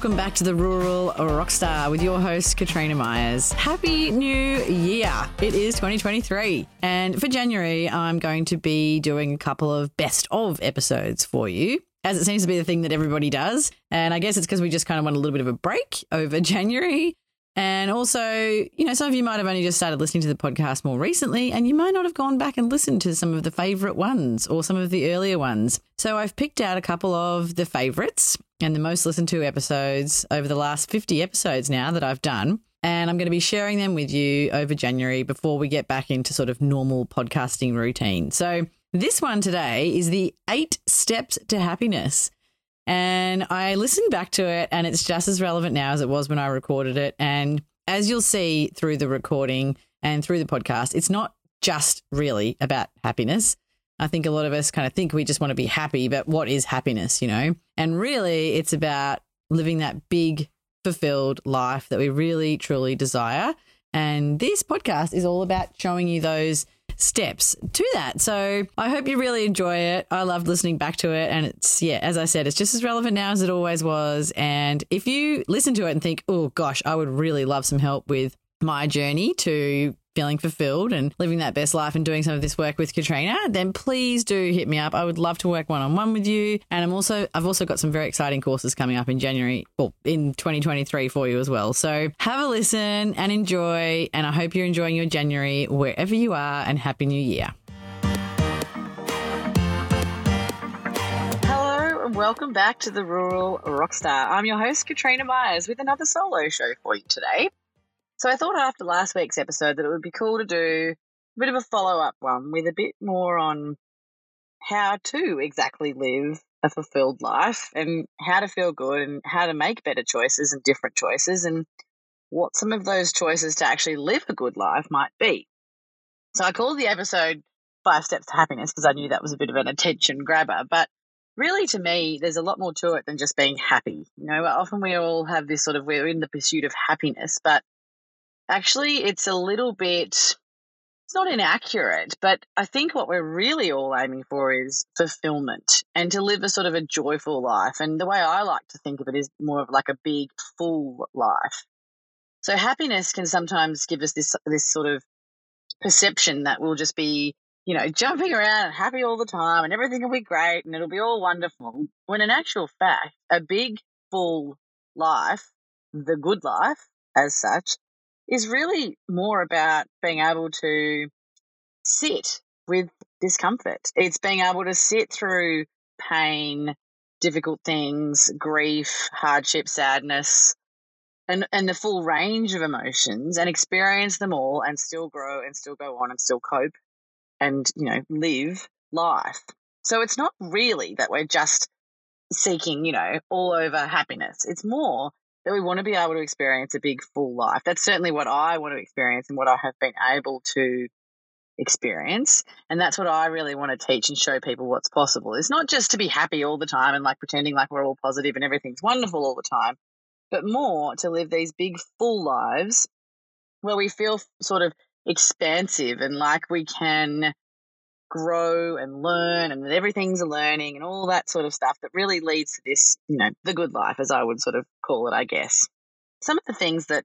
welcome back to the Rural Rockstar with your host, Katrina Myers. Happy New Year! It is 2023. And for January, I'm going to be doing a couple of best of episodes for you. As it seems to be the thing that everybody does. And I guess it's because we just kind of want a little bit of a break over January. And also, you know, some of you might have only just started listening to the podcast more recently, and you might not have gone back and listened to some of the favorite ones or some of the earlier ones. So I've picked out a couple of the favorites and the most listened to episodes over the last 50 episodes now that I've done. And I'm going to be sharing them with you over January before we get back into sort of normal podcasting routine. So this one today is the eight steps to happiness. And I listened back to it, and it's just as relevant now as it was when I recorded it. And as you'll see through the recording and through the podcast, it's not just really about happiness. I think a lot of us kind of think we just want to be happy, but what is happiness, you know? And really, it's about living that big, fulfilled life that we really, truly desire. And this podcast is all about showing you those steps to that. So I hope you really enjoy it. I loved listening back to it. And it's, yeah, as I said, it's just as relevant now as it always was. And if you listen to it and think, oh gosh, I would really love some help with my journey to feeling fulfilled and living that best life and doing some of this work with Katrina, then please do hit me up. I would love to work one on one with you. And I'm also I've also got some very exciting courses coming up in January, well, in 2023 for you as well. So have a listen and enjoy. And I hope you're enjoying your January wherever you are and happy new year. Hello and welcome back to the Rural Rockstar. I'm your host, Katrina Myers, with another solo show for you today. So I thought after last week's episode that it would be cool to do a bit of a follow up one with a bit more on how to exactly live a fulfilled life and how to feel good and how to make better choices and different choices and what some of those choices to actually live a good life might be. So I called the episode Five Steps to Happiness because I knew that was a bit of an attention grabber. But really, to me, there's a lot more to it than just being happy. You know, often we all have this sort of, we're in the pursuit of happiness, but Actually, it's a little bit, it's not inaccurate, but I think what we're really all aiming for is fulfillment and to live a sort of a joyful life. And the way I like to think of it is more of like a big, full life. So happiness can sometimes give us this, this sort of perception that we'll just be, you know, jumping around and happy all the time and everything will be great and it'll be all wonderful. When in actual fact, a big, full life, the good life as such, is really more about being able to sit with discomfort. It's being able to sit through pain, difficult things, grief, hardship, sadness, and, and the full range of emotions and experience them all and still grow and still go on and still cope and, you know, live life. So it's not really that we're just seeking, you know, all over happiness. It's more that we want to be able to experience a big full life. That's certainly what I want to experience and what I have been able to experience. And that's what I really want to teach and show people what's possible. It's not just to be happy all the time and like pretending like we're all positive and everything's wonderful all the time, but more to live these big full lives where we feel sort of expansive and like we can grow and learn and everything's a learning and all that sort of stuff that really leads to this, you know, the good life, as I would sort of call it, I guess. Some of the things that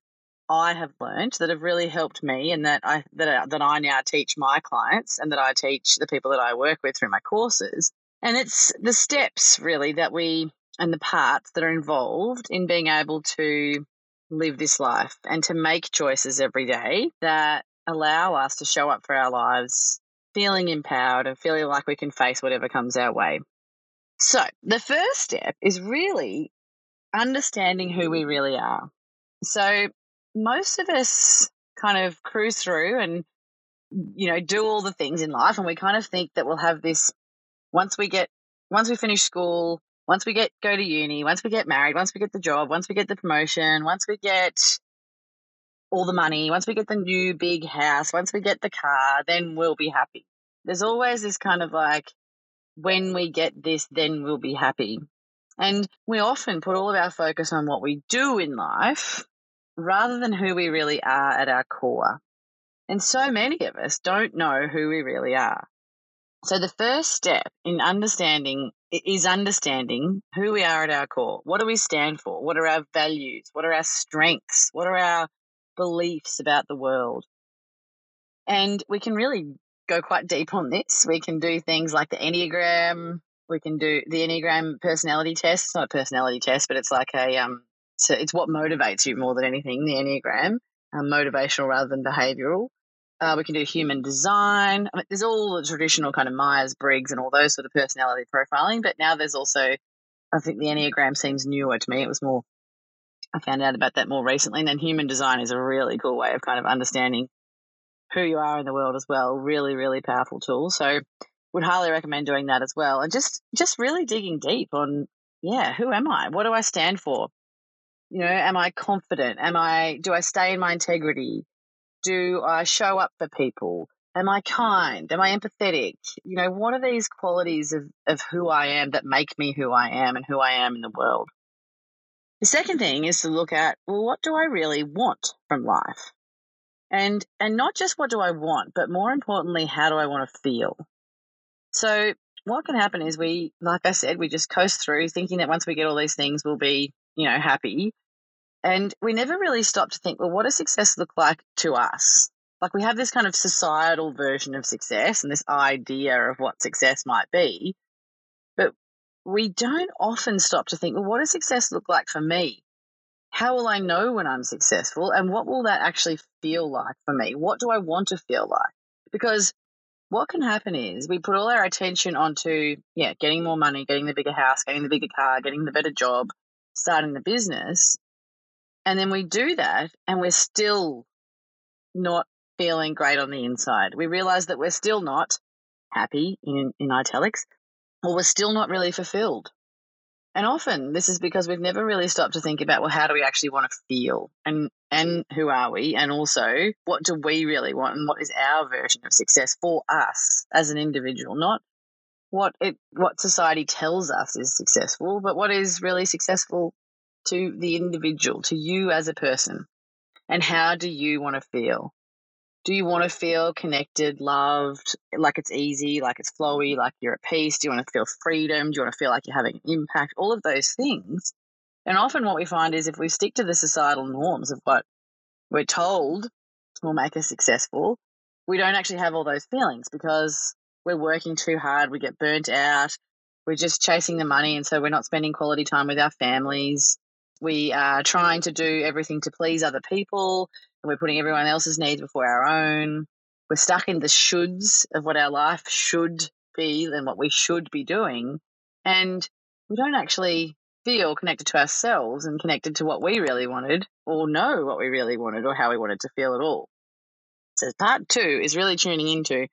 I have learned that have really helped me and that I that I, that I now teach my clients and that I teach the people that I work with through my courses. And it's the steps really that we and the parts that are involved in being able to live this life and to make choices every day that allow us to show up for our lives feeling empowered and feeling like we can face whatever comes our way. So, the first step is really understanding who we really are. So, most of us kind of cruise through and, you know, do all the things in life, and we kind of think that we'll have this once we get, once we finish school, once we get go to uni, once we get married, once we get the job, once we get the promotion, once we get all the money, once we get the new big house, once we get the car, then we'll be happy. There's always this kind of like, when we get this, then we'll be happy. And we often put all of our focus on what we do in life rather than who we really are at our core. And so many of us don't know who we really are. So the first step in understanding is understanding who we are at our core. What do we stand for? What are our values? What are our strengths? What are our beliefs about the world? And we can really go quite deep on this. We can do things like the Enneagram. We can do the Enneagram personality test. It's not a personality test, but it's like a um. So it's what motivates you more than anything. The Enneagram, um, motivational rather than behavioural. Uh, we can do human design. I mean, there's all the traditional kind of Myers Briggs and all those sort of personality profiling, but now there's also, I think the Enneagram seems newer to me. It was more, I found out about that more recently. And then human design is a really cool way of kind of understanding who you are in the world as well. Really, really powerful tool. So, would highly recommend doing that as well. And just, just really digging deep on, yeah, who am I? What do I stand for? You know, am I confident? Am I, do I stay in my integrity? Do I show up for people? Am I kind? Am I empathetic? You know, what are these qualities of, of who I am that make me who I am and who I am in the world? The second thing is to look at, well, what do I really want from life? And and not just what do I want, but more importantly, how do I want to feel? So what can happen is we, like I said, we just coast through thinking that once we get all these things, we'll be, you know, happy. And we never really stop to think, well, what does success look like to us? Like we have this kind of societal version of success and this idea of what success might be, we don't often stop to think, well, what does success look like for me? How will I know when I'm successful? And what will that actually feel like for me? What do I want to feel like? Because what can happen is we put all our attention onto, yeah, getting more money, getting the bigger house, getting the bigger car, getting the better job, starting the business. And then we do that and we're still not feeling great on the inside. We realize that we're still not happy in, in italics or we're still not really fulfilled. And often this is because we've never really stopped to think about, well, how do we actually want to feel and, and who are we? And also what do we really want? And what is our version of success for us as an individual? Not what it, what society tells us is successful, but what is really successful to the individual, to you as a person? And how do you want to feel? Do you want to feel connected, loved, like it's easy, like it's flowy, like you're at peace? Do you want to feel freedom? Do you want to feel like you're having an impact? All of those things. And often what we find is if we stick to the societal norms of what we're told will make us successful, we don't actually have all those feelings because we're working too hard, we get burnt out, we're just chasing the money, and so we're not spending quality time with our families. We are trying to do everything to please other people, and we're putting everyone else's needs before our own. We're stuck in the shoulds of what our life should be and what we should be doing. And we don't actually feel connected to ourselves and connected to what we really wanted or know what we really wanted or how we wanted to feel at all. So, part two is really tuning into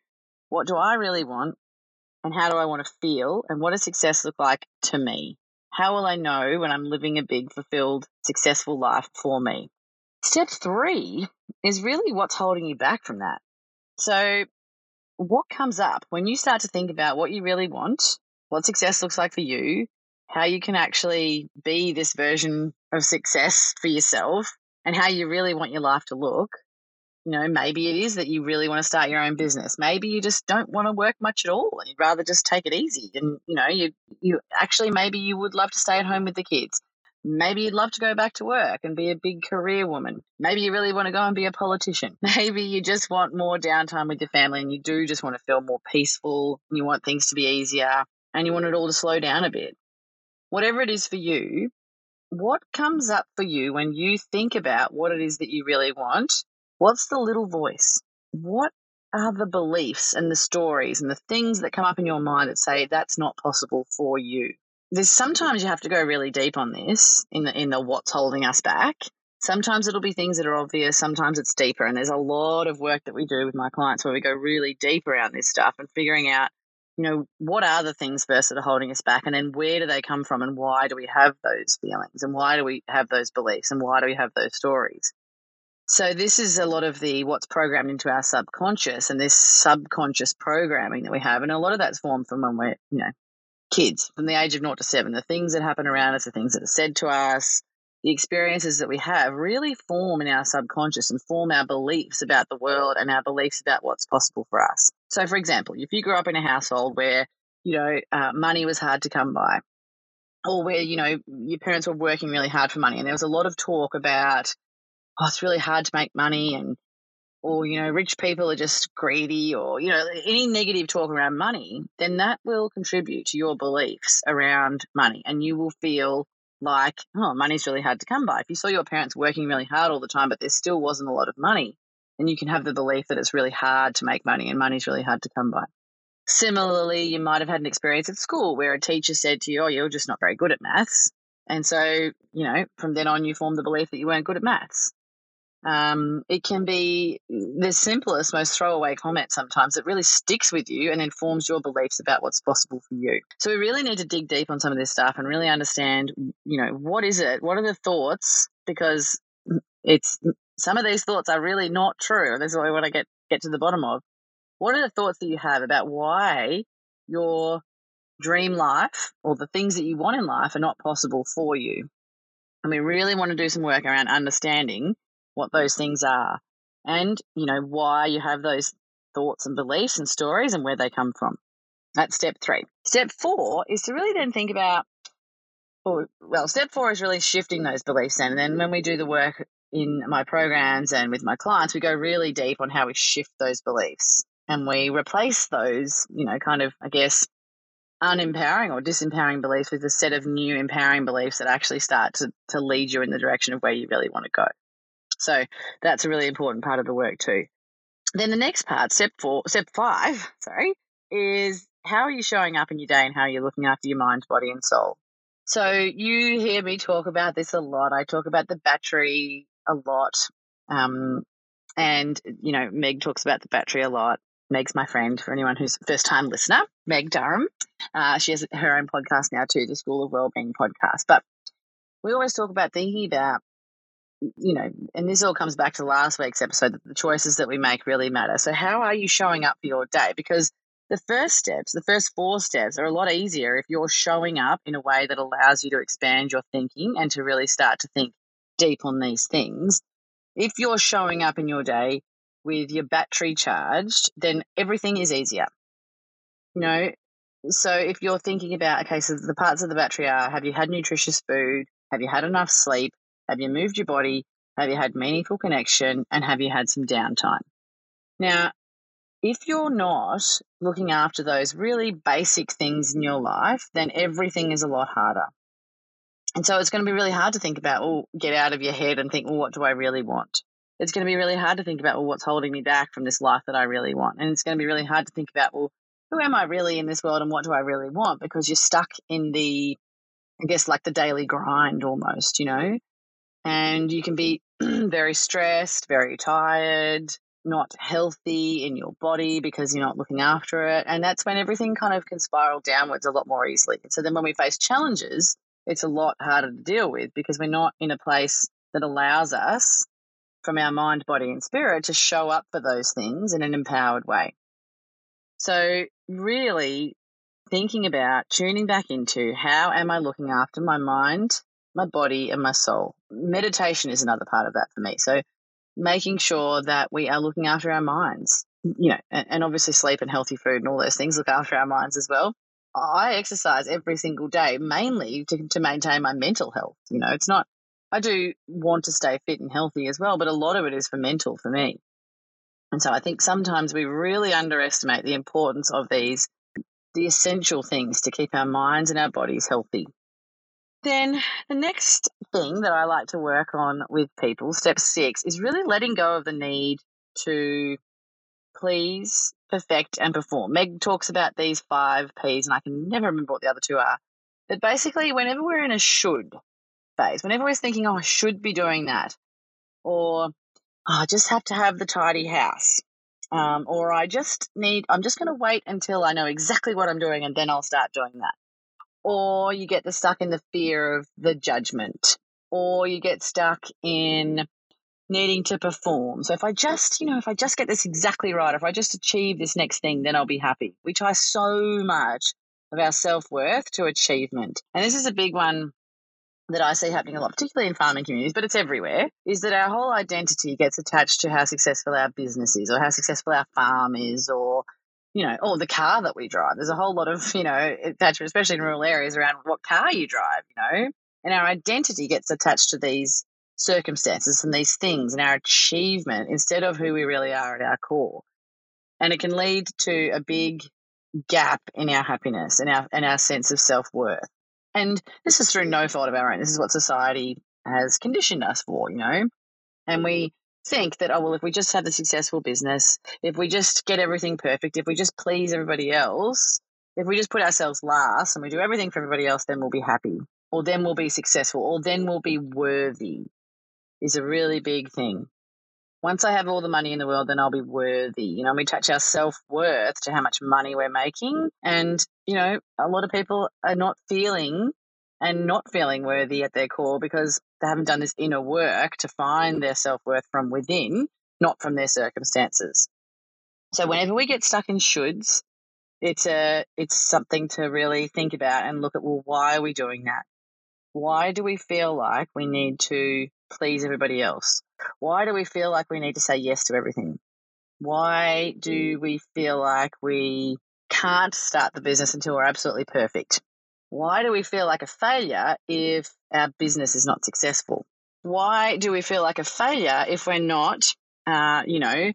what do I really want and how do I want to feel and what does success look like to me? How will I know when I'm living a big, fulfilled, successful life for me? Step three is really what's holding you back from that. So, what comes up when you start to think about what you really want, what success looks like for you, how you can actually be this version of success for yourself, and how you really want your life to look? You know, maybe it is that you really want to start your own business. Maybe you just don't want to work much at all and you'd rather just take it easy. And, you know, you, you actually, maybe you would love to stay at home with the kids. Maybe you'd love to go back to work and be a big career woman. Maybe you really want to go and be a politician. Maybe you just want more downtime with your family and you do just want to feel more peaceful and you want things to be easier and you want it all to slow down a bit. Whatever it is for you, what comes up for you when you think about what it is that you really want? What's the little voice? What are the beliefs and the stories and the things that come up in your mind that say that's not possible for you? There's sometimes you have to go really deep on this in the in the what's holding us back. Sometimes it'll be things that are obvious, sometimes it's deeper. And there's a lot of work that we do with my clients where we go really deep around this stuff and figuring out, you know, what are the things first that are holding us back and then where do they come from and why do we have those feelings and why do we have those beliefs and why do we have those stories? So this is a lot of the what's programmed into our subconscious and this subconscious programming that we have. And a lot of that's formed from when we're, you know, kids from the age of naught to seven. The things that happen around us, the things that are said to us, the experiences that we have really form in our subconscious and form our beliefs about the world and our beliefs about what's possible for us. So, for example, if you grew up in a household where you know, uh, money was hard to come by, or where, you know, your parents were working really hard for money. And there was a lot of talk about, oh, it's really hard to make money and, or, you know, rich people are just greedy or, you know, any negative talk around money, then that will contribute to your beliefs around money. And you will feel like, oh, money's really hard to come by. If you saw your parents working really hard all the time, but there still wasn't a lot of money, then you can have the belief that it's really hard to make money and money's really hard to come by. Similarly, you might have had an experience at school where a teacher said to you, oh, you're just not very good at maths. And so, you know, from then on, you formed the belief that you weren't good at maths. Um, it can be the simplest, most throwaway comment sometimes that really sticks with you and informs your beliefs about what's possible for you. So we really need to dig deep on some of this stuff and really understand, you know, what is it? What are the thoughts? Because it's some of these thoughts are really not true. This is what to get get to the bottom of. What are the thoughts that you have about why your dream life or the things that you want in life are not possible for you? And we really want to do some work around understanding what those things are and, you know, why you have those thoughts and beliefs and stories and where they come from. That's step three. Step four is to really then think about, oh, well, step four is really shifting those beliefs. And then when we do the work in my programs and with my clients, we go really deep on how we shift those beliefs and we replace those, you know, kind of, I guess, unempowering or disempowering beliefs with a set of new empowering beliefs that actually start to, to lead you in the direction of where you really want to go. So that's a really important part of the work too. Then the next part, step four, step five, sorry, is how are you showing up in your day and how you're you looking after your mind, body, and soul? So you hear me talk about this a lot. I talk about the battery a lot. Um, and, you know, Meg talks about the battery a lot. Meg's my friend for anyone who's first time listener, Meg Durham. Uh, she has her own podcast now too, the School of Wellbeing podcast. But we always talk about thinking about you know, and this all comes back to last week's episode that the choices that we make really matter. So, how are you showing up for your day? Because the first steps, the first four steps, are a lot easier if you're showing up in a way that allows you to expand your thinking and to really start to think deep on these things. If you're showing up in your day with your battery charged, then everything is easier. You know, so if you're thinking about, okay, so the parts of the battery are have you had nutritious food? Have you had enough sleep? Have you moved your body? Have you had meaningful connection? And have you had some downtime? Now, if you're not looking after those really basic things in your life, then everything is a lot harder. And so it's going to be really hard to think about, oh, get out of your head and think, well, what do I really want? It's going to be really hard to think about, well, what's holding me back from this life that I really want? And it's going to be really hard to think about, well, who am I really in this world and what do I really want? Because you're stuck in the, I guess, like the daily grind almost, you know? And you can be very stressed, very tired, not healthy in your body because you're not looking after it. And that's when everything kind of can spiral downwards a lot more easily. So then when we face challenges, it's a lot harder to deal with because we're not in a place that allows us from our mind, body, and spirit to show up for those things in an empowered way. So, really thinking about tuning back into how am I looking after my mind, my body and my soul. Meditation is another part of that for me. So making sure that we are looking after our minds, you know, and, and obviously sleep and healthy food and all those things look after our minds as well. I exercise every single day, mainly to, to maintain my mental health. You know, it's not, I do want to stay fit and healthy as well, but a lot of it is for mental for me. And so I think sometimes we really underestimate the importance of these, the essential things to keep our minds and our bodies healthy. Then the next thing that I like to work on with people, step six, is really letting go of the need to please, perfect, and perform. Meg talks about these five P's, and I can never remember what the other two are. But basically, whenever we're in a should phase, whenever we're thinking, oh, I should be doing that, or oh, I just have to have the tidy house, um, or I just need, I'm just going to wait until I know exactly what I'm doing and then I'll start doing that or you get stuck in the fear of the judgment, or you get stuck in needing to perform. So if I just, you know, if I just get this exactly right, if I just achieve this next thing, then I'll be happy. We tie so much of our self worth to achievement. And this is a big one that I see happening a lot, particularly in farming communities, but it's everywhere, is that our whole identity gets attached to how successful our business is or how successful our farm is or you know, or the car that we drive. There's a whole lot of, you know, attachment, especially in rural areas around what car you drive, you know, and our identity gets attached to these circumstances and these things and our achievement instead of who we really are at our core. And it can lead to a big gap in our happiness and our and our sense of self worth. And this is through no fault of our own. This is what society has conditioned us for, you know. And we think that, oh, well, if we just have a successful business, if we just get everything perfect, if we just please everybody else, if we just put ourselves last and we do everything for everybody else, then we'll be happy, or then we'll be successful, or then we'll be worthy, is a really big thing once I have all the money in the world, then I'll be worthy. You know, we attach our self worth to how much money we're making. And, you know, a lot of people are not feeling and not feeling worthy at their core because they haven't done this inner work to find their self worth from within, not from their circumstances. So whenever we get stuck in shoulds, it's a it's something to really think about and look at well why are we doing that? Why do we feel like we need to please everybody else? Why do we feel like we need to say yes to everything? Why do we feel like we can't start the business until we're absolutely perfect? Why do we feel like a failure if our business is not successful? Why do we feel like a failure if we're not, uh, you know,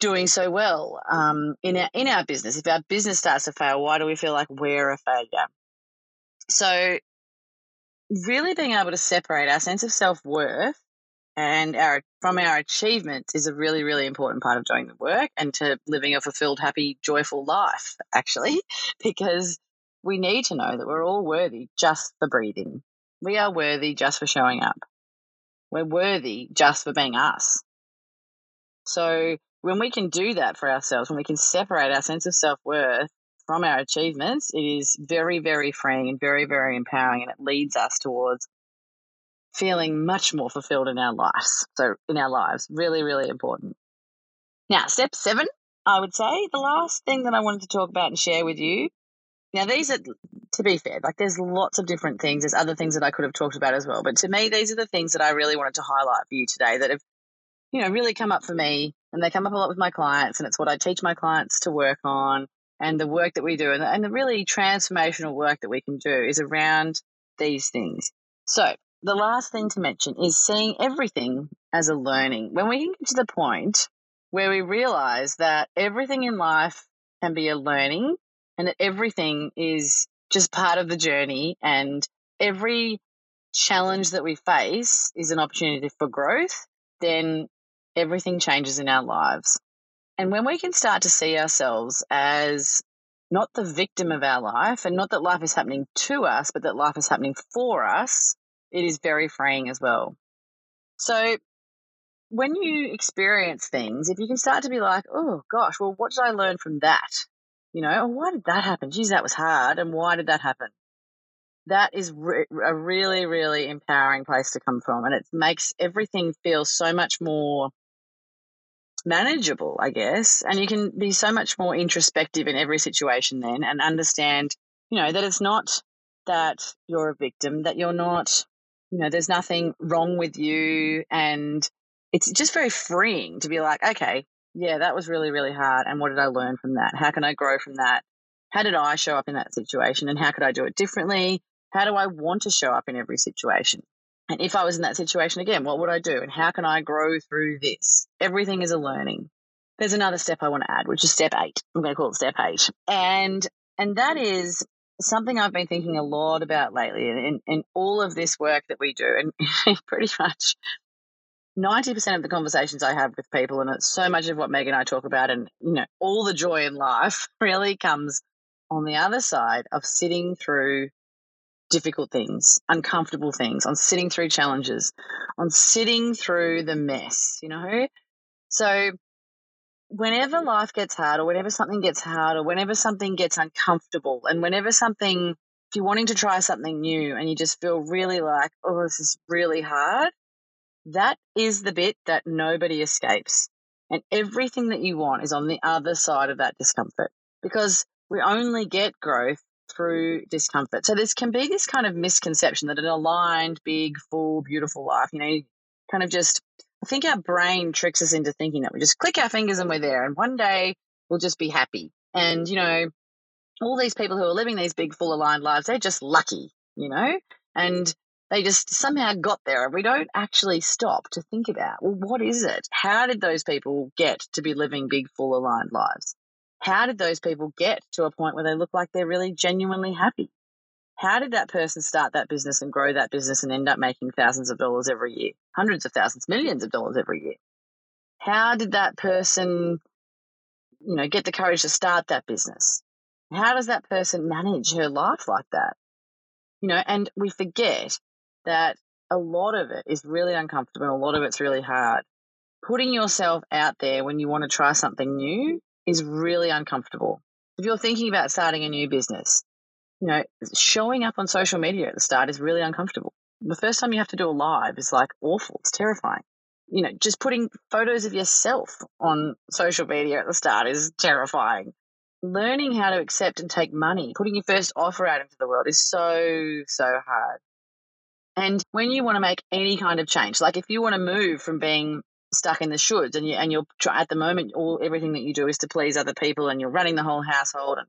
doing so well um, in our in our business? If our business starts to fail, why do we feel like we're a failure? So, really being able to separate our sense of self worth and our from our achievements is a really really important part of doing the work and to living a fulfilled happy joyful life actually because we need to know that we're all worthy just for breathing we are worthy just for showing up we're worthy just for being us so when we can do that for ourselves when we can separate our sense of self-worth from our achievements it is very very freeing and very very empowering and it leads us towards feeling much more fulfilled in our lives. So, in our lives, really, really important. Now, step seven, I would say, the last thing that I wanted to talk about and share with you. Now, these are, to be fair, like there's lots of different things. There's other things that I could have talked about as well. But to me, these are the things that I really wanted to highlight for you today that have, you know, really come up for me. And they come up a lot with my clients. And it's what I teach my clients to work on and the work that we do. And the, and the really transformational work that we can do is around these things. So, the last thing to mention is seeing everything as a learning. When we get to the point where we realize that everything in life can be a learning and that everything is just part of the journey and every challenge that we face is an opportunity for growth, then everything changes in our lives. And when we can start to see ourselves as not the victim of our life and not that life is happening to us, but that life is happening for us, it is very freeing as well. So when you experience things, if you can start to be like, oh gosh, well, what did I learn from that? You know, oh, why did that happen? Geez, that was hard. And why did that happen? That is re- a really, really empowering place to come from. And it makes everything feel so much more manageable, I guess. And you can be so much more introspective in every situation then and understand, you know, that it's not that you're a victim, that you're not you know, there's nothing wrong with you. And it's just very freeing to be like, okay, yeah, that was really, really hard. And what did I learn from that? How can I grow from that? How did I show up in that situation? And how could I do it differently? How do I want to show up in every situation? And if I was in that situation again, what would I do? And how can I grow through this? Everything is a learning. There's another step I want to add, which is step eight. I'm going to call it step eight. And, and that is something I've been thinking a lot about lately, and in, all of this work that we do, and pretty much 90% of the conversations I have with people, and it's so much of what Meg and I talk about, and you know, all the joy in life really comes on the other side of sitting through difficult things, uncomfortable things, on sitting through challenges, on sitting through the mess, you know? So whenever life gets hard or whenever something gets hard or whenever something gets uncomfortable and whenever something if you're wanting to try something new and you just feel really like oh this is really hard that is the bit that nobody escapes and everything that you want is on the other side of that discomfort because we only get growth through discomfort so this can be this kind of misconception that an aligned big full beautiful life you know kind of just I think our brain tricks us into thinking that we just click our fingers and we're there, and one day we'll just be happy. And, you know, all these people who are living these big, full aligned lives, they're just lucky, you know? And they just somehow got there. And we don't actually stop to think about, well, what is it? How did those people get to be living big, full aligned lives? How did those people get to a point where they look like they're really genuinely happy? How did that person start that business and grow that business and end up making thousands of dollars every year, hundreds of thousands, millions of dollars every year? How did that person, you know, get the courage to start that business? How does that person manage her life like that? You know, and we forget that a lot of it is really uncomfortable and a lot of it's really hard. Putting yourself out there when you want to try something new is really uncomfortable. If you're thinking about starting a new business, you know, showing up on social media at the start is really uncomfortable. The first time you have to do a live is like awful. It's terrifying. You know, just putting photos of yourself on social media at the start is terrifying. Learning how to accept and take money, putting your first offer out into the world is so, so hard. And when you want to make any kind of change, like if you want to move from being stuck in the shoulds and you and you're at the moment all everything that you do is to please other people and you're running the whole household and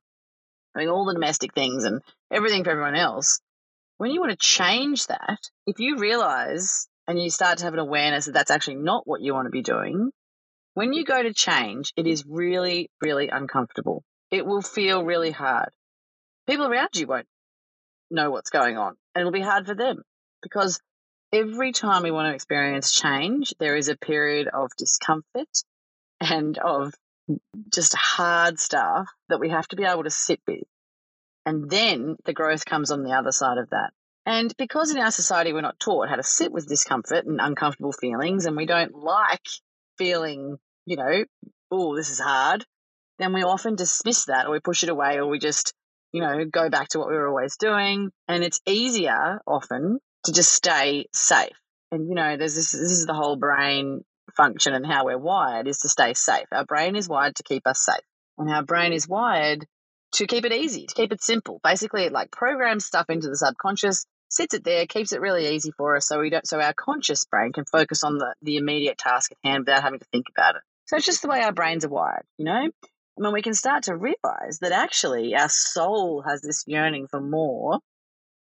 doing all the domestic things and everything for everyone else. When you want to change that, if you realize and you start to have an awareness that that's actually not what you want to be doing, when you go to change, it is really, really uncomfortable. It will feel really hard. People around you won't know what's going on, and it'll be hard for them because every time we want to experience change, there is a period of discomfort and of just hard stuff that we have to be able to sit with. And then the growth comes on the other side of that. And because in our society we're not taught how to sit with discomfort and uncomfortable feelings, and we don't like feeling, you know, oh, this is hard, then we often dismiss that or we push it away or we just, you know, go back to what we were always doing. And it's easier often to just stay safe. And, you know, there's this, this is the whole brain function and how we're wired is to stay safe. Our brain is wired to keep us safe, and our brain is wired to keep it easy, to keep it simple. Basically, it like programs stuff into the subconscious, sits it there, keeps it really easy for us, so we don't, so our conscious brain can focus on the the immediate task at hand without having to think about it. So it's just the way our brains are wired, you know. I mean, we can start to realize that actually our soul has this yearning for more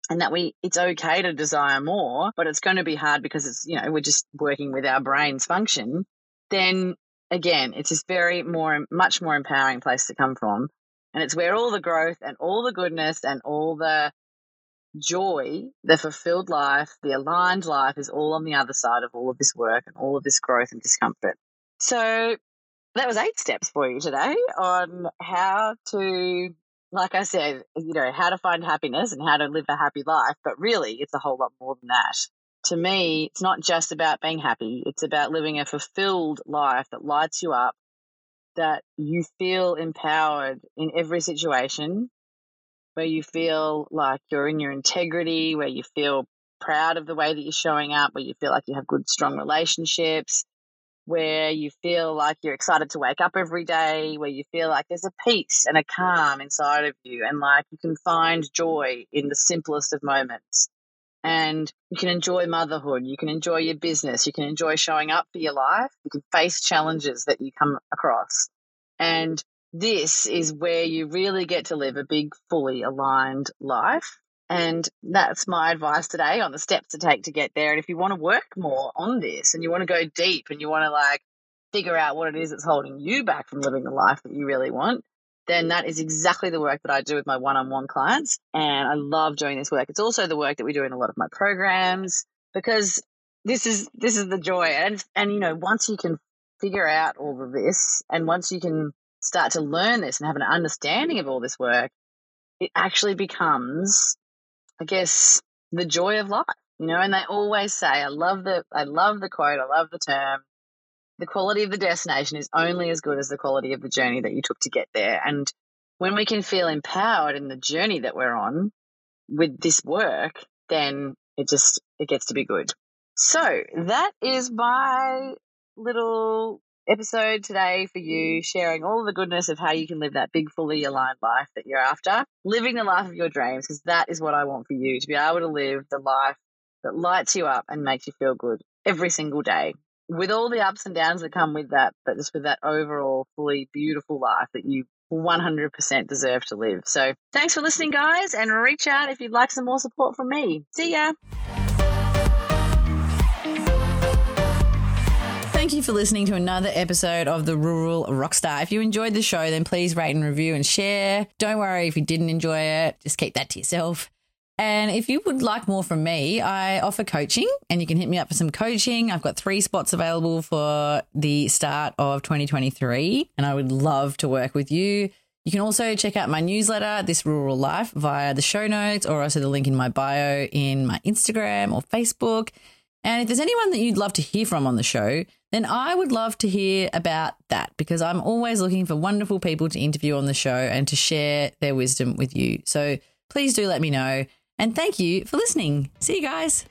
and that we it's okay to desire more but it's going to be hard because it's you know we're just working with our brain's function then again it's this very more much more empowering place to come from. And it's where all the growth and all the goodness and all the joy the fulfilled life the aligned life is all on the other side of all of this work and all of this growth and discomfort. So that was eight steps for you today on how to like I said, you know, how to find happiness and how to live a happy life, but really it's a whole lot more than that. To me, it's not just about being happy, it's about living a fulfilled life that lights you up, that you feel empowered in every situation, where you feel like you're in your integrity, where you feel proud of the way that you're showing up, where you feel like you have good, strong relationships, where you feel like you're excited to wake up every day, where you feel like there's a peace and a calm inside of you, and like you can find joy in the simplest of moments. And you can enjoy motherhood, you can enjoy your business, you can enjoy showing up for your life, you can face challenges that you come across. And this is where you really get to live a big, fully aligned life and that's my advice today on the steps to take to get there. And if you want to work more on this and you want to go deep and you want to like figure out what it is that's holding you back from living the life that you really want, then that is exactly the work that I do with my one on one clients. And I love doing this work. It's also the work that we do in a lot of my programs because this is this is the joy. And and you know, once you can figure out all of this and once you can start to learn this and have an understanding of all this work, it actually becomes I guess, the joy of life, you know, and they always say, I love the, I love the quote, I love the term. The quality of the destination is only as good as the quality of the journey that you took to get there. And when we can feel empowered in the journey that we're on with this work, then it just, it gets to be good. So that is my little episode today for you, mm. sharing all the goodness of how you can live that big, fully aligned life that you're after, living the life of your dreams, because that is what I want for you to be able to live the life that lights you up and makes you feel good every single day with all the ups and downs that come with that, but just with that overall fully beautiful life that you 100% deserve to live. So thanks for listening, guys, and reach out if you'd like some more support from me. See ya. You for listening to another episode of The Rural Rockstar. If you enjoyed the show, then please rate and review and share. Don't worry if you didn't enjoy it, just keep that to yourself. And if you would like more from me, I offer coaching and you can hit me up for some coaching. I've got three spots available for the start of 2023, and I would love to work with you. You can also check out my newsletter, This Rural Life, via the show notes or also the link in my bio in my Instagram or Facebook. And if there's anyone that you'd love to hear from on the show, then I would love to hear about that because I'm always looking for wonderful people to interview on the show and to share their wisdom with you. So please do let me know. And thank you for listening. See you guys.